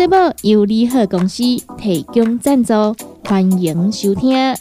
节目由利好公司提供赞助，欢迎收听。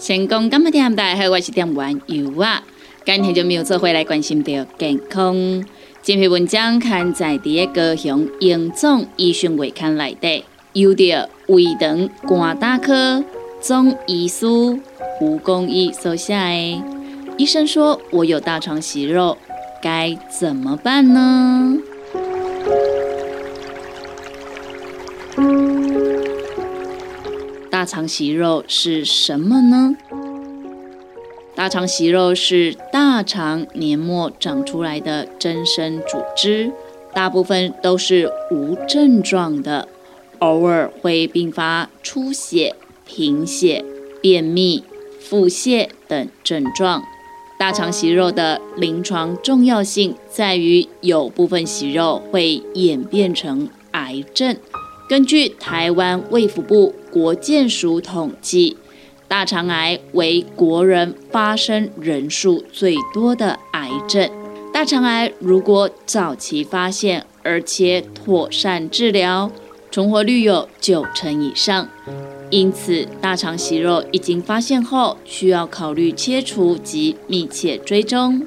成功今日点大家好，我是点玩游啊，今天就没有做回来关心到健康。这篇文章刊在第一高雄英总医讯会刊内底，由着胃肠肝胆科总医师胡公义所写的。医生说我有大肠息肉，该怎么办呢？大肠息肉是什么呢？大肠息肉是大肠黏膜长出来的增生组织，大部分都是无症状的，偶尔会并发出血、贫血、便秘、腹泻等症状。大肠息肉的临床重要性在于，有部分息肉会演变成癌症。根据台湾卫福部国健署统计。大肠癌为国人发生人数最多的癌症。大肠癌如果早期发现，而且妥善治疗，存活率有九成以上。因此，大肠息肉已经发现后，需要考虑切除及密切追踪。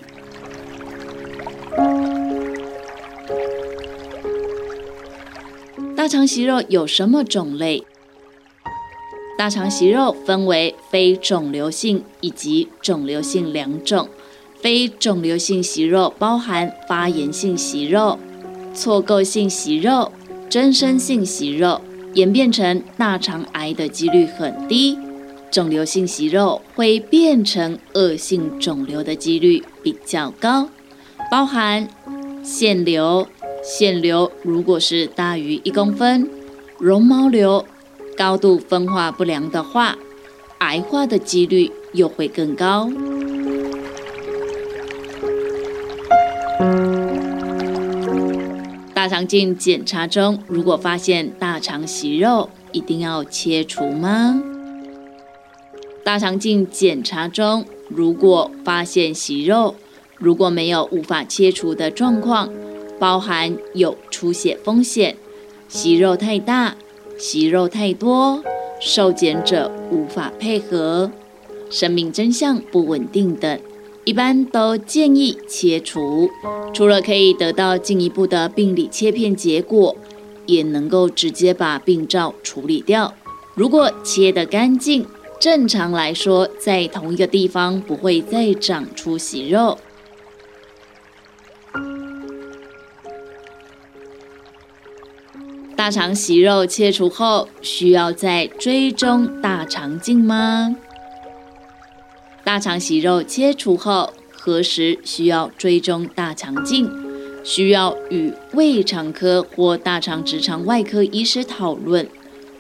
大肠息肉有什么种类？大肠息肉分为非肿瘤性以及肿瘤性两种。非肿瘤性息肉包含发炎性息肉、错构性息肉、增生性息肉，演变成大肠癌的几率很低。肿瘤性息肉会变成恶性肿瘤的几率比较高，包含腺瘤，腺瘤如果是大于一公分，绒毛瘤。高度分化不良的话，癌化的几率又会更高。大肠镜检查中，如果发现大肠息肉，一定要切除吗？大肠镜检查中，如果发现息肉，如果没有无法切除的状况，包含有出血风险，息肉太大。息肉太多，受检者无法配合，生命真相不稳定等，一般都建议切除。除了可以得到进一步的病理切片结果，也能够直接把病灶处理掉。如果切得干净，正常来说，在同一个地方不会再长出息肉。大肠息肉切除后，需要再追踪大肠镜吗？大肠息肉切除后，何时需要追踪大肠镜？需要与胃肠科或大肠直肠外科医师讨论，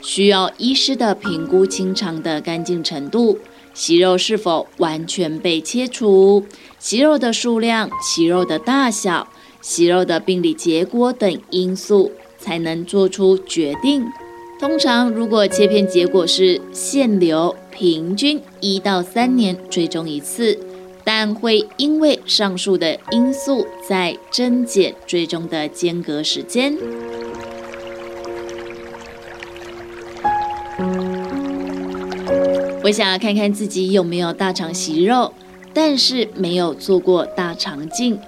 需要医师的评估清肠的干净程度，息肉是否完全被切除，息肉的数量、息肉的大小、息肉的病理结果等因素。才能做出决定。通常，如果切片结果是腺瘤，平均一到三年追踪一次，但会因为上述的因素在增减追踪的间隔时间。我想要看看自己有没有大肠息肉，但是没有做过大肠镜。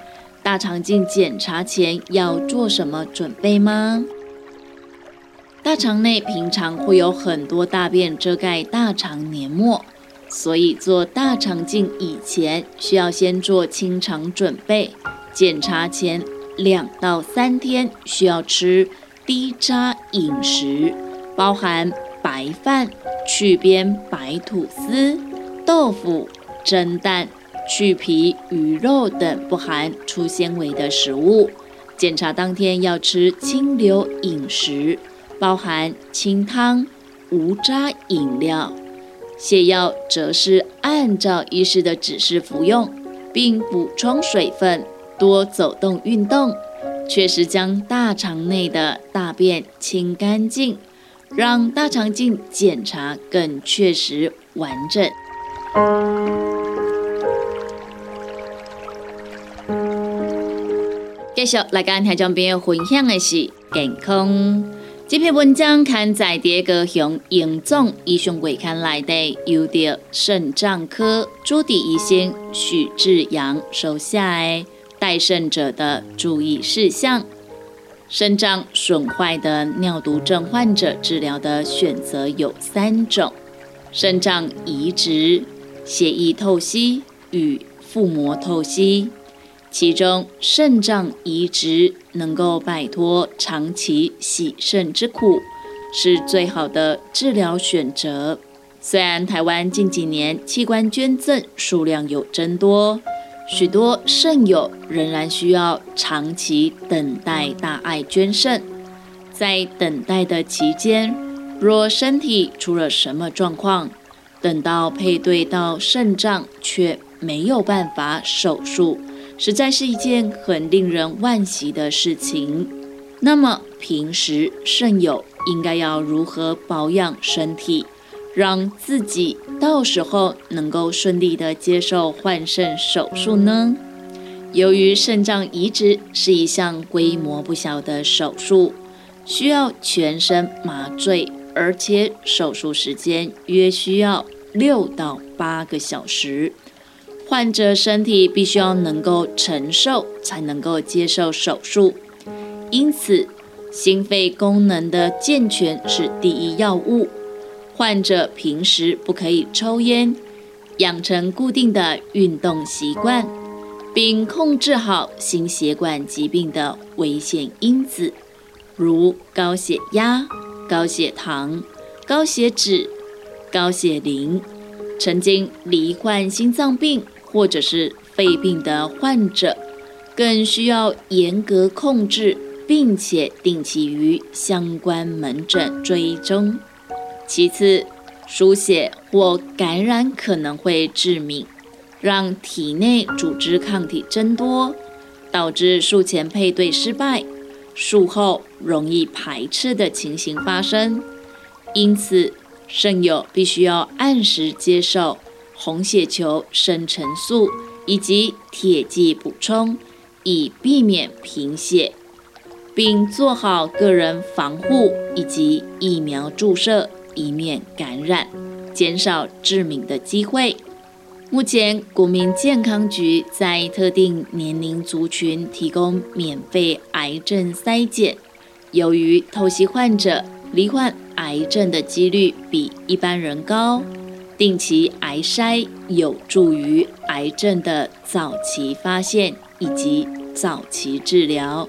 大肠镜检查前要做什么准备吗？大肠内平常会有很多大便遮盖大肠黏膜，所以做大肠镜以前需要先做清肠准备。检查前两到三天需要吃低渣饮食，包含白饭、去边白吐司、豆腐、蒸蛋、去皮鱼肉等不含粗纤维的食物。检查当天要吃清流饮食，包含清汤、无渣饮料。泻药则是按照医师的指示服用，并补充水分，多走动运动，确实将大肠内的大便清干净，让大肠镜检查更确实完整。继续来跟听众朋友分享的是健康。这篇文章刊载在高雄荣总医学会刊内的，由着肾脏科主治医生许志阳手下的待肾者的注意事项。肾脏损坏的尿毒症患者治疗的选择有三种：肾脏移植、血液透析与腹膜透析。其中，肾脏移植能够摆脱长期洗肾之苦，是最好的治疗选择。虽然台湾近几年器官捐赠数量有增多，许多肾友仍然需要长期等待大爱捐肾。在等待的期间，若身体出了什么状况，等到配对到肾脏却没有办法手术。实在是一件很令人惋惜的事情。那么，平时肾友应该要如何保养身体，让自己到时候能够顺利的接受换肾手术呢？由于肾脏移植是一项规模不小的手术，需要全身麻醉，而且手术时间约需要六到八个小时。患者身体必须要能够承受，才能够接受手术。因此，心肺功能的健全是第一要务。患者平时不可以抽烟，养成固定的运动习惯，并控制好心血管疾病的危险因子，如高血压、高血糖、高血脂、高血磷。曾经罹患心脏病。或者是肺病的患者，更需要严格控制，并且定期于相关门诊追踪。其次，输血或感染可能会致命，让体内组织抗体增多，导致术前配对失败，术后容易排斥的情形发生。因此，肾友必须要按时接受。红血球生成素以及铁剂补充，以避免贫血，并做好个人防护以及疫苗注射，以免感染，减少致命的机会。目前，国民健康局在特定年龄族群提供免费癌症筛检。由于透析患者罹患癌症的几率比一般人高。定期癌筛有助于癌症的早期发现以及早期治疗，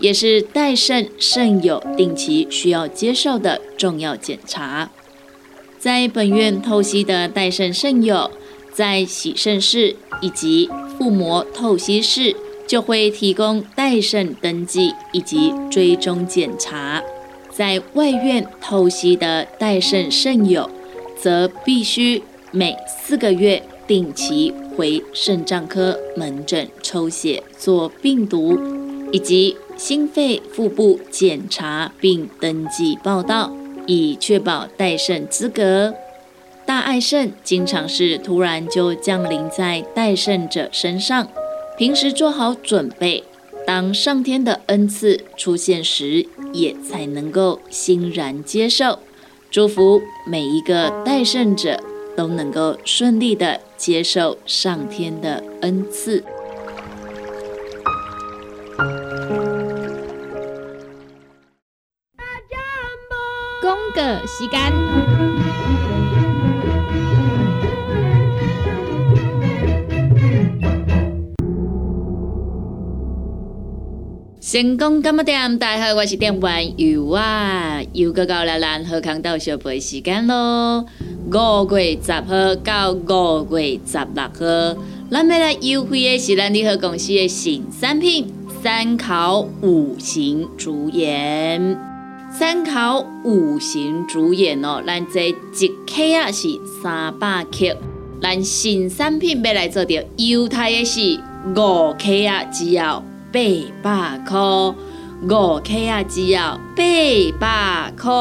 也是代肾肾友定期需要接受的重要检查。在本院透析的代肾肾友，在洗肾室以及腹膜透析室就会提供代肾登记以及追踪检查。在外院透析的代肾肾友。则必须每四个月定期回肾脏科门诊抽血做病毒以及心肺腹部检查，并登记报到，以确保代肾资格。大爱肾经常是突然就降临在代肾者身上，平时做好准备，当上天的恩赐出现时，也才能够欣然接受。祝福每一个代圣者都能够顺利的接受上天的恩赐。公个时间。成功干么点？大家好，我是店员尤啊，又到了咱喝康到小杯时间咯。五月十号到五月十六号，咱要来优惠的是咱联合公司的新产品——三烤五行竹盐。三烤五行竹盐哦，咱这一克啊是三百克，咱新产品要来做着优待的是五克啊，只要。八百块，五克啊，只要八百块。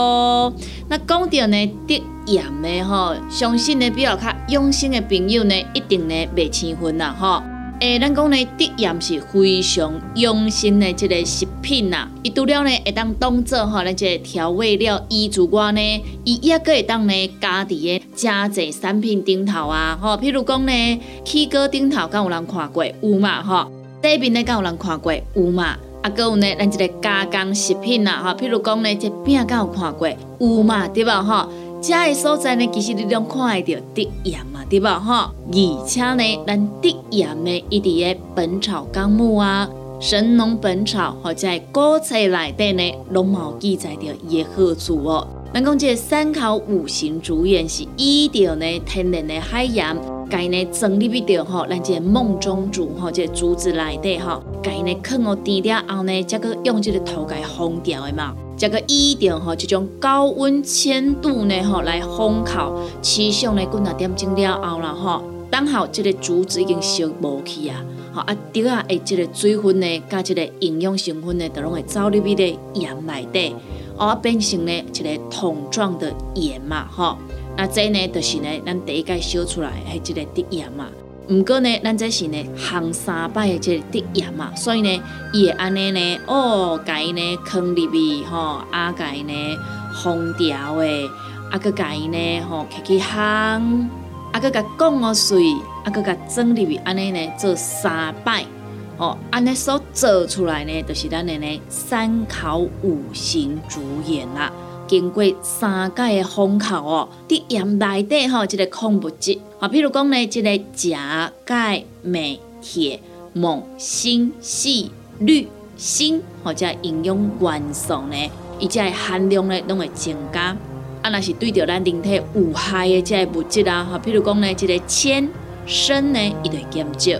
那讲到呢，得盐的吼，相信呢比较较用心的朋友呢，一定呢袂千分啦吼。诶，咱讲呢，德盐是非常用心的这个食品呐。伊除了呢会当当做吼咱这调味料以之外呢，伊也可会当呢加伫个加济产品顶头啊吼。譬如讲呢，起锅顶头敢有人看过有嘛吼？底面呢，敢有人看过有嘛？啊，搁有呢，咱一个加工食品呐，哈，譬如讲呢，这饼敢有看过有嘛？对吧？哈，这个所在呢，其实你拢看会到滴盐嘛，对吧？哈，而且呢，咱滴盐呢，伊伫个《本草纲目》啊，《神农本草》或者古册内底呢，拢冇记载着伊的好处哦。咱讲这三考五行主演是依着呢天然的海盐。该呢整理比着吼，咱这梦中竹吼，这竹子内底吼，该呢放哦甜了后呢，再个用这个头盖烘掉的嘛，再个依着吼这种高温千度呢吼来烘烤，持续呢几啊点钟了后啦吼，等好这个竹子已经烧无去啊，吼啊竹啊诶这个水分呢，加这个营养成分呢，都拢会走入去的盐内底，哦变成呢一个桶状的盐嘛，吼。那这呢，就是呢，咱第一个烧出来系这个滴盐嘛。毋过呢，咱这是呢，行三摆的这个滴盐嘛，所以呢，伊会安尼呢，哦，伊呢，坑入去吼，啊，伊呢，封条的，啊，佮伊呢，吼，开去烘，啊，佮甲讲哦水，啊，佮甲装入去，安尼呢，做三摆，哦，安尼所做出来呢，就是咱的呢，三烤五行主盐啦。经过三界的烘烤哦，伫盐内底吼，即个矿物质啊，譬如讲呢，即个钾、钙、镁、铁、锰、锌、硒、氯、锌或者营养元素呢，伊即个含量呢，拢会增加。啊，若是对着咱人体有害的即个物质啊，哈，譬如讲呢，即个铅、砷呢，伊会减少。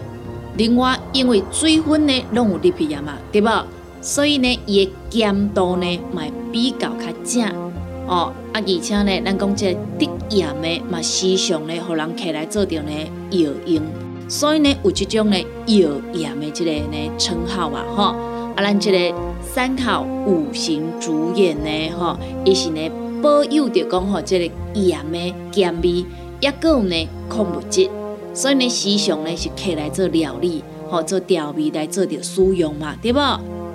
另外，因为水分呢，拢有入去啊嘛，对无？所以呢，伊的咸度呢，嘛比较较正。哦，啊，而且呢，咱讲这滴盐的嘛，时常呢，互人起来做着呢药用，所以呢，有这种呢药盐的这个呢称号啊，吼，啊，咱这个三考五行主演呢，吼，伊是呢保佑着讲吼这个盐的咸味，也个有呢矿物质，所以呢，时常呢是起来做料理，吼，做调味来做着使用嘛，对不？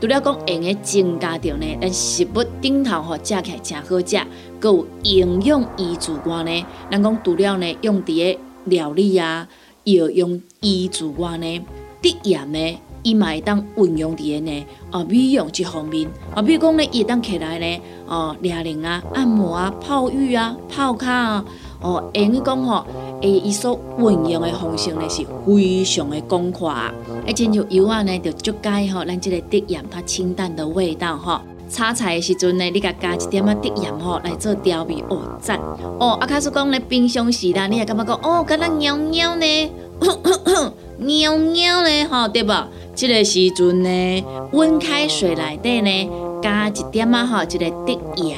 除了讲用个增加着呢，咱食物顶头吼食起来真好食，佮有营养依主外呢，咱讲除了呢用伫个料理啊，药用依主外呢，滴盐呢，伊嘛会当运用伫个呢，哦，美容这方面，啊，比如讲呢，伊当起来呢，哦，凉凉啊，按摩啊，泡浴啊，泡脚啊。哦，因为讲吼，诶，伊所运用的方式呢是非常的广阔，而且就油啊呢就足解吼，咱即个滴盐它清淡的味道吼，炒菜的时阵呢，你甲加一点仔滴盐吼来做调味，哦赞！哦，啊，开始讲咧冰箱时啦，你也感觉讲哦，敢若尿尿呢，尿尿呢，吼对吧？即个时阵呢，温开水内底呢，加一点仔吼，一个滴盐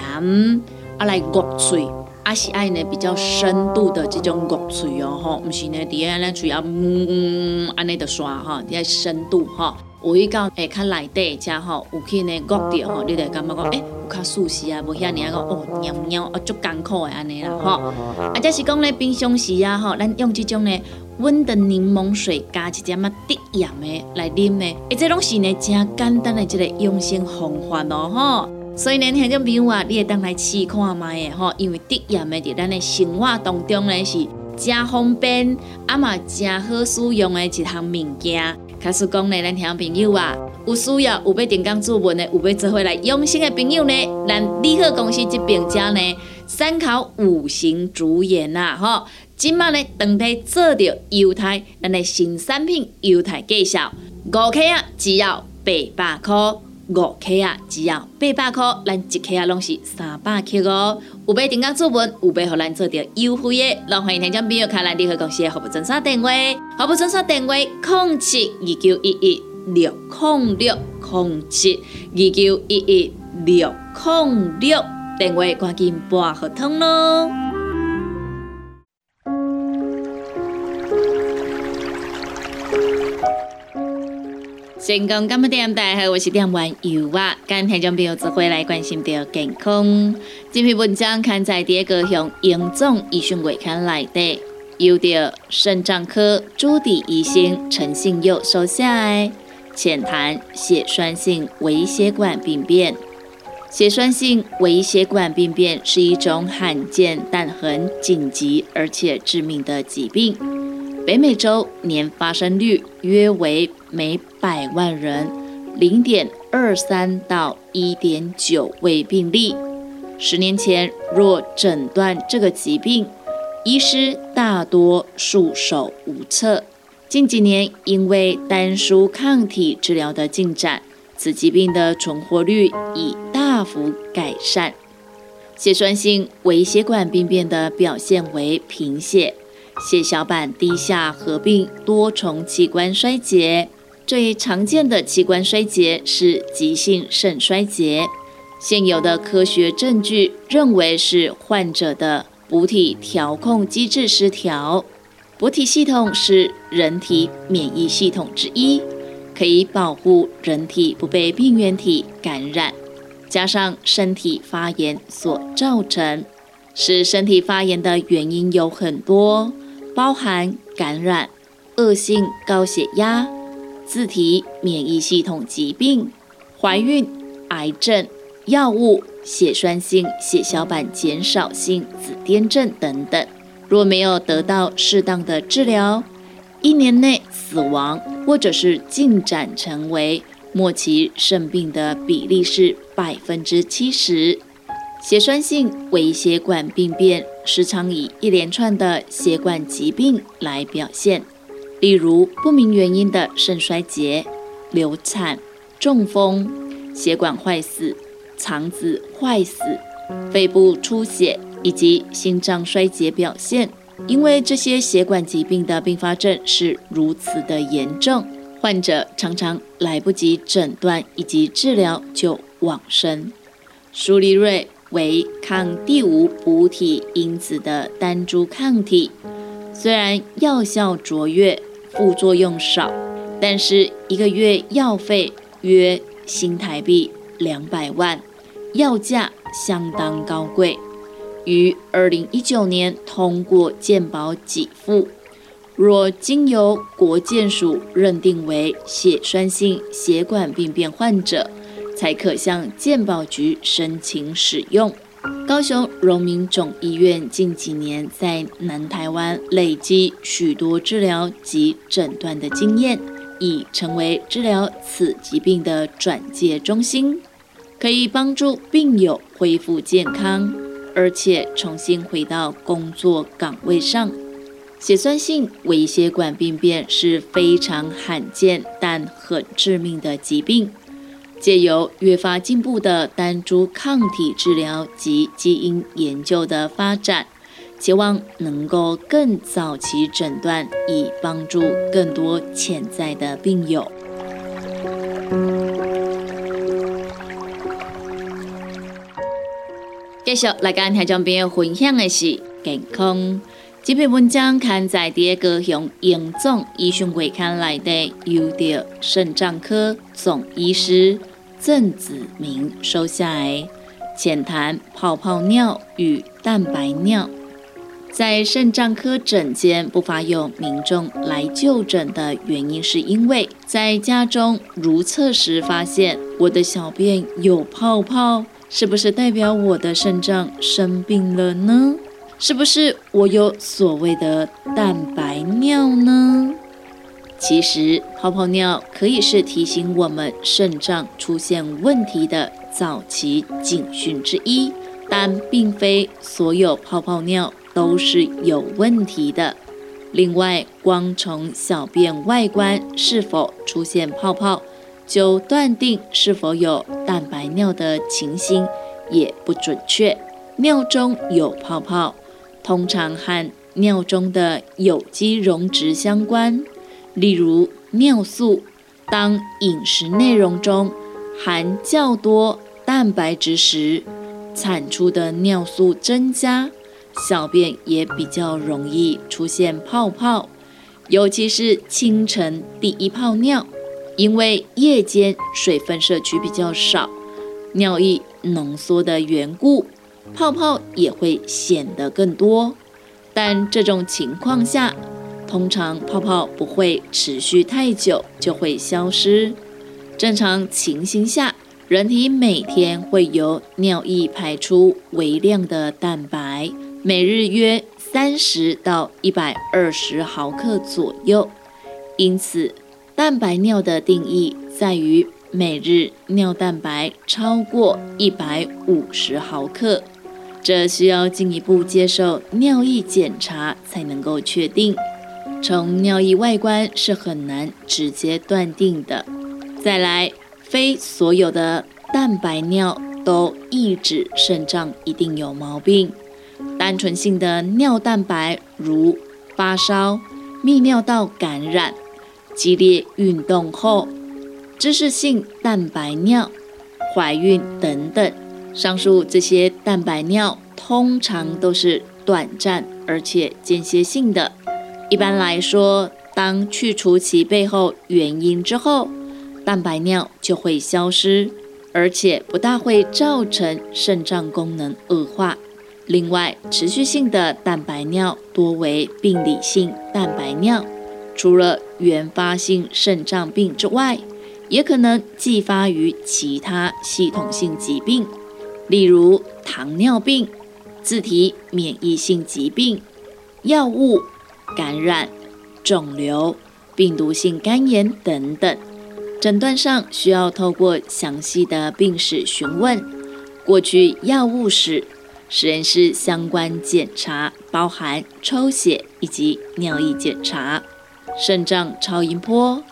啊来焗嘴。啊是爱呢比较深度的这种焗嘴哦吼，毋是呢伫下咱主要嗯安尼的刷吼，伫下深度吼，有一到下较内底遮吼，有去呢焗着吼，你就感觉讲诶有较舒适啊，无遐尔啊讲哦喵喵哦足艰苦的安尼啦吼，啊则是讲呢冰箱时啊吼，咱用这种呢温的柠檬水加一点仔滴盐的来啉呢，诶这拢是呢真简单的一个养生方法哦吼。所以呢，听众朋友啊，你会当来试看卖的吼，因为滴盐的伫咱的生活当中呢是真方便，啊嘛真好使用的一项物件。开始讲呢，咱听众朋友啊，有需要有要订购注文的，有要做回来用心的朋友呢，咱利好公司这边家呢，参考五行主演呐，吼，今麦呢，当地做着犹太咱的新产品犹太介绍，五克啊，只要八百块。五克啊，只要八百块，咱一克啊拢是三百克哦。有买订购做文，有买互咱做着优惠的，老欢迎听众朋友开咱联合公司的服务专线电话，服务专线电话：零七二九一一六零六零七二九一一六零六，电话赶紧拨合通咯。成功干么点？大家好，我是点玩油啊，跟听众朋友做回来关心到健康。这篇文章刊在第一个向英总医讯月刊来的，由着肾脏科朱迪医生陈信佑收下来，浅谈血栓性微血管病变。血栓性微血管病变是一种罕见但很紧急而且致命的疾病。北美洲年发生率约为每百万人零点二三到一点九位病例。十年前若诊断这个疾病，医师大多束手无策。近几年因为单输抗体治疗的进展，此疾病的存活率已大幅改善。血栓性微血管病变的表现为贫血。血小板低下合并多重器官衰竭，最常见的器官衰竭是急性肾衰竭。现有的科学证据认为是患者的补体调控机制失调。补体系统是人体免疫系统之一，可以保护人体不被病原体感染。加上身体发炎所造成，使身体发炎的原因有很多。包含感染、恶性高血压、自体免疫系统疾病、怀孕、癌症、药物、血栓性血小板减少性紫癜症等等。若没有得到适当的治疗，一年内死亡或者是进展成为末期肾病的比例是百分之七十。血栓性微血管病变时常以一连串的血管疾病来表现，例如不明原因的肾衰竭、流产、中风、血管坏死、肠子坏死、肺部出血以及心脏衰竭表现。因为这些血管疾病的并发症是如此的严重，患者常常来不及诊断以及治疗就往生。舒利瑞。为抗第五补体因子的单株抗体，虽然药效卓越，副作用少，但是一个月药费约新台币两百万，药价相当高贵。于二零一九年通过健保给付，若经由国健署认定为血栓性血管病变患者。才可向健保局申请使用。高雄荣民总医院近几年在南台湾累积许多治疗及诊断的经验，已成为治疗此疾病的转介中心，可以帮助病友恢复健康，而且重新回到工作岗位上。血栓性微血管病变是非常罕见但很致命的疾病。借由越发进步的单株抗体治疗及基因研究的发展，期望能够更早期诊断，以帮助更多潜在的病友。继续来跟听众朋友分享的是健康。这篇文章刊在第一个向严总医讯会刊来的，由的肾脏科总医师。郑子明收下来，浅谈泡泡尿与蛋白尿。在肾脏科诊间不乏有民众来就诊的原因，是因为在家中如厕时发现我的小便有泡泡，是不是代表我的肾脏生病了呢？是不是我有所谓的蛋白尿呢？其实，泡泡尿可以是提醒我们肾脏出现问题的早期警讯之一，但并非所有泡泡尿都是有问题的。另外，光从小便外观是否出现泡泡，就断定是否有蛋白尿的情形也不准确。尿中有泡泡，通常和尿中的有机溶质相关，例如尿素。当饮食内容中含较多蛋白质时，产出的尿素增加，小便也比较容易出现泡泡，尤其是清晨第一泡尿，因为夜间水分摄取比较少，尿液浓缩的缘故，泡泡也会显得更多。但这种情况下，通常泡泡不会持续太久就会消失。正常情形下，人体每天会由尿液排出微量的蛋白，每日约三十到一百二十毫克左右。因此，蛋白尿的定义在于每日尿蛋白超过一百五十毫克，这需要进一步接受尿液检查才能够确定。从尿液外观是很难直接断定的。再来，非所有的蛋白尿都抑制肾脏一定有毛病。单纯性的尿蛋白，如发烧、泌尿道感染、激烈运动后、姿势性蛋白尿、怀孕等等，上述这些蛋白尿通常都是短暂而且间歇性的。一般来说，当去除其背后原因之后，蛋白尿就会消失，而且不大会造成肾脏功能恶化。另外，持续性的蛋白尿多为病理性蛋白尿，除了原发性肾脏病之外，也可能继发于其他系统性疾病，例如糖尿病、自体免疫性疾病、药物。感染、肿瘤、病毒性肝炎等等，诊断上需要透过详细的病史询问、过去药物史、实验室相关检查，包含抽血以及尿液检查、肾脏超音波，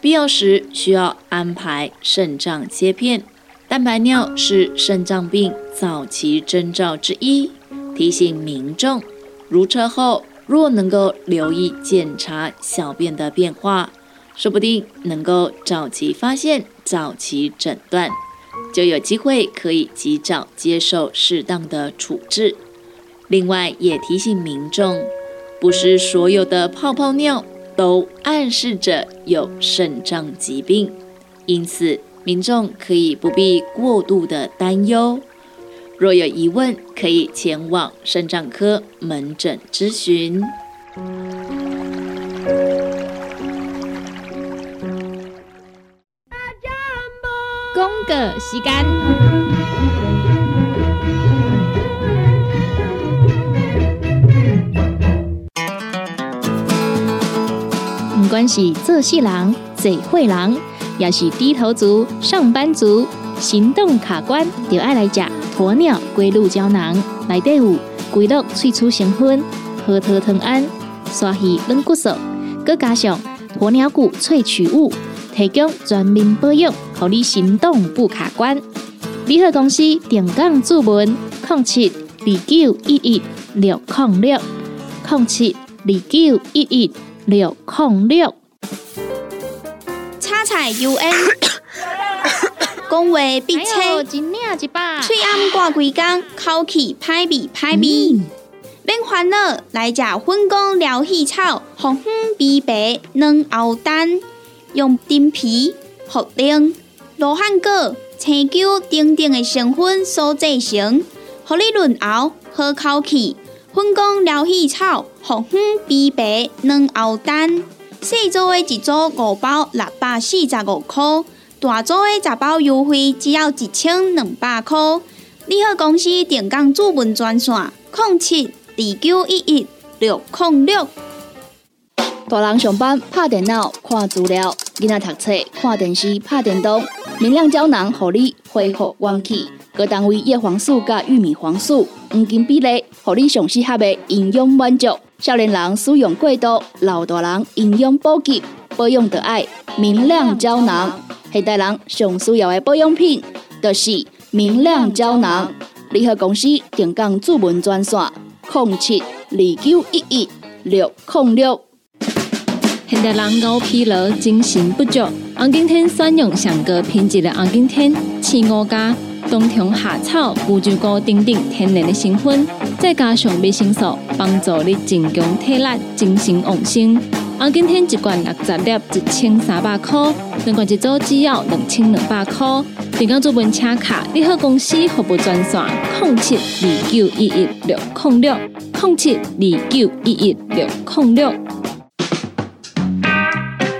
必要时需要安排肾脏切片。蛋白尿是肾脏病早期征兆之一，提醒民众如车后。若能够留意检查小便的变化，说不定能够早期发现、早期诊断，就有机会可以及早接受适当的处置。另外，也提醒民众，不是所有的泡泡尿都暗示着有肾脏疾病，因此民众可以不必过度的担忧。若有疑问，可以前往肾脏科门诊咨询。公个时间，不管是做事人、嘴会人，也是低头族、上班族。行动卡关，就爱来食鸵鸟龟鹿胶囊，内底有龟鹿萃取成分，核桃藤胺、刷鱼软骨素，佮加上鸵鸟骨萃取物，提供全面保养，让你行动不卡关。联合公司定岗注文：零七二九一一六零六零七二九一一六零六。叉彩 UN。讲话必清，嘴暗挂几工，口气歹味歹味。免烦恼，来食粉工疗气草，红粉枇杷软藕丹，用丁皮、茯苓、罗汉果、青椒等等的成分所制成，合你润喉好口气。粉工疗气草，红粉枇杷软藕丹，四组的一组五包，六百四十五块。大组的十包优惠只要一千两百块。你好，公司电工主文专线：零七二九一一六零六。大人上班拍电脑看资料，囡仔读册看电视拍电动。明亮胶囊，合你恢复元气。各单位叶黄素加玉米黄素黄金比例，合你上适合的营养满足。少年人使用过度，老大人营养补给保养得爱明亮胶囊。现代人上需要的保养品，就是明亮胶囊。联合公司定岗主文专线：零七二九一一六零六。现代人熬疲劳、精神不足，红景天选用上个品质的红景天，青五加冬虫夏草、乌鸡膏等等天然的成分，再加上维生素，帮助你增强体力、精神旺盛。红景天一罐六十粒，一千三百块；两罐一组只要两千两百块。订购做本车卡，你好公司服务专线：零七二九一一六零六零七二九一一六零六。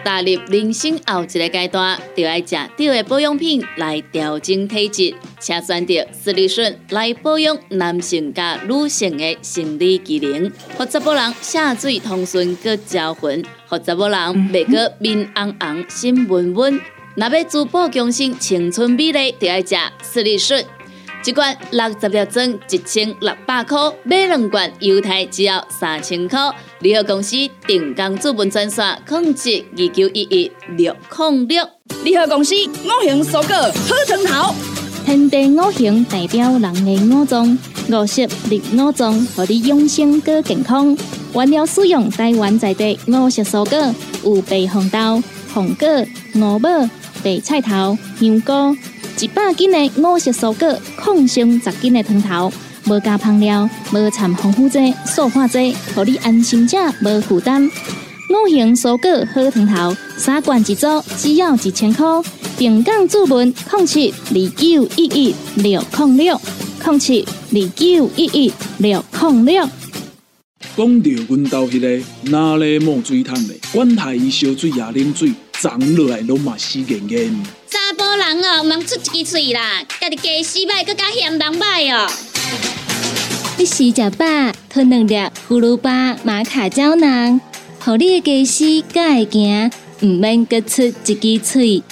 踏入人生后一个阶段，就要食对的保养品来调整体质，请选择斯利顺来保养男性加女性的生理机能，或者某人下水通顺个招魂，或者某人袂个面红红心温温。若要珠宝强身、青春美丽，就要食斯利顺。一罐六十粒装，一千六百块；买两罐，犹太只要三千块。联合公司定岗资本专线：控制二九一一六零六。联合公司五行蔬果好成头，天地五行代表人的五脏，五色绿五脏，让你养生更健康。原料使用台湾在地五色蔬果，有白红豆、红果、五宝。白菜头、香菇，一百斤的五色蔬果，抗性十斤的汤头，无加香料，无掺防腐剂、塑化剂，让你安心吃，无负担。五行蔬果好汤头，三罐一组，只要一千块。平港注文：零七二九一一六零六零七二九一一六零六。讲到阮兜迄个哪里冒水桶的，管他伊烧水也啉水。长落来拢嘛死严严。查甫人哦，莫出一支嘴啦，家己家洗歹，更加嫌人歹哦。你洗食饱，吞两粒葫芦巴、玛卡胶囊，互你的家洗更会行，毋免各出一支喙。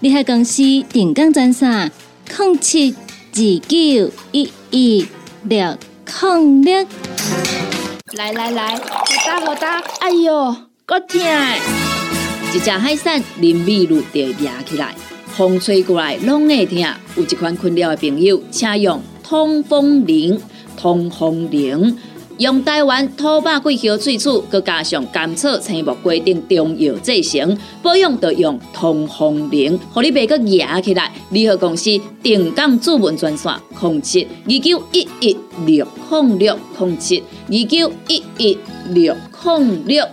你喺公司定岗赚啥？零七二九一一六零六。来来来，好打好打，哎哟，够痛！一只海扇淋米露就压起来，风吹过来拢会痛。有一款困扰的朋友，请用通风铃。通风铃用台湾土八桂香萃取，佮加上甘草、青木规定中药制成，保养要用通风铃，互你袂佮压起来。联合公司定岗主文专线：控制二九一一六控六零七二九一一六控六。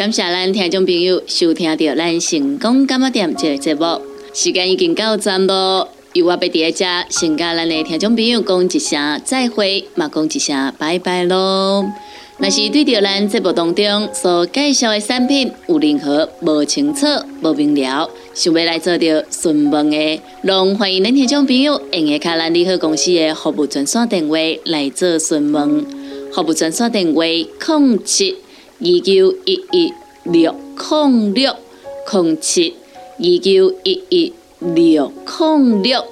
感谢咱听众朋友收听到咱成功感冒店这个节目，时间已经到站咯。由我伫在遮，先甲咱的听众朋友讲一声再会，嘛讲一声拜拜咯。若是对着咱节目当中所介绍的产品有任何无清楚、无明了，想要来做着询问的，拢欢迎咱听众朋友用下卡咱利好公司的服务专线电话来做询问。服务专线电话：零七。二九一一六零六零七二九一一六零六，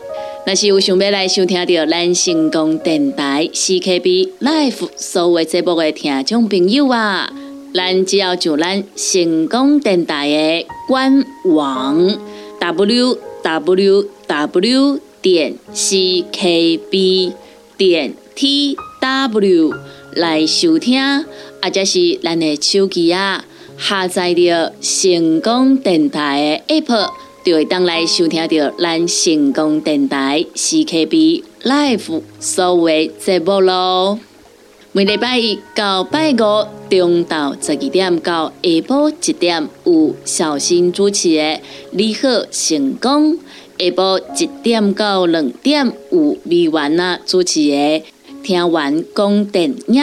若是有想要来收听到咱成功电台 CKB Life 所有节目的听众朋友啊，咱只要就咱成功电台的官网 w w w 点 c k b 点 t w 来收听。或者是咱的手机啊，下载着成功电台的 App，就会当来收听到咱成功电台 CKB Live 所有节目咯。每礼拜一到拜五中昼十二点到下晡一点有小新主持的《你好成功》，下晡一点到两点有美完啊主持的《听完讲电影》。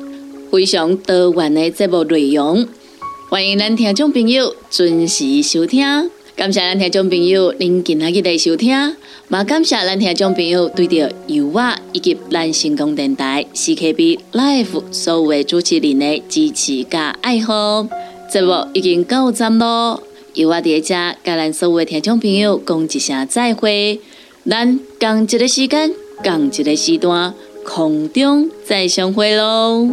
非常多元的节目内容，欢迎咱听众朋友准时收听，感谢咱听众朋友您今日的收听，也感谢咱听众朋友对着油画以及咱成功电台 CKB Life 所有的主持人的支持加爱好。节目已经到站咯，油画在遮甲咱所有的听众朋友讲一声再会，咱共一个时间，共一个时段，空中再相会喽。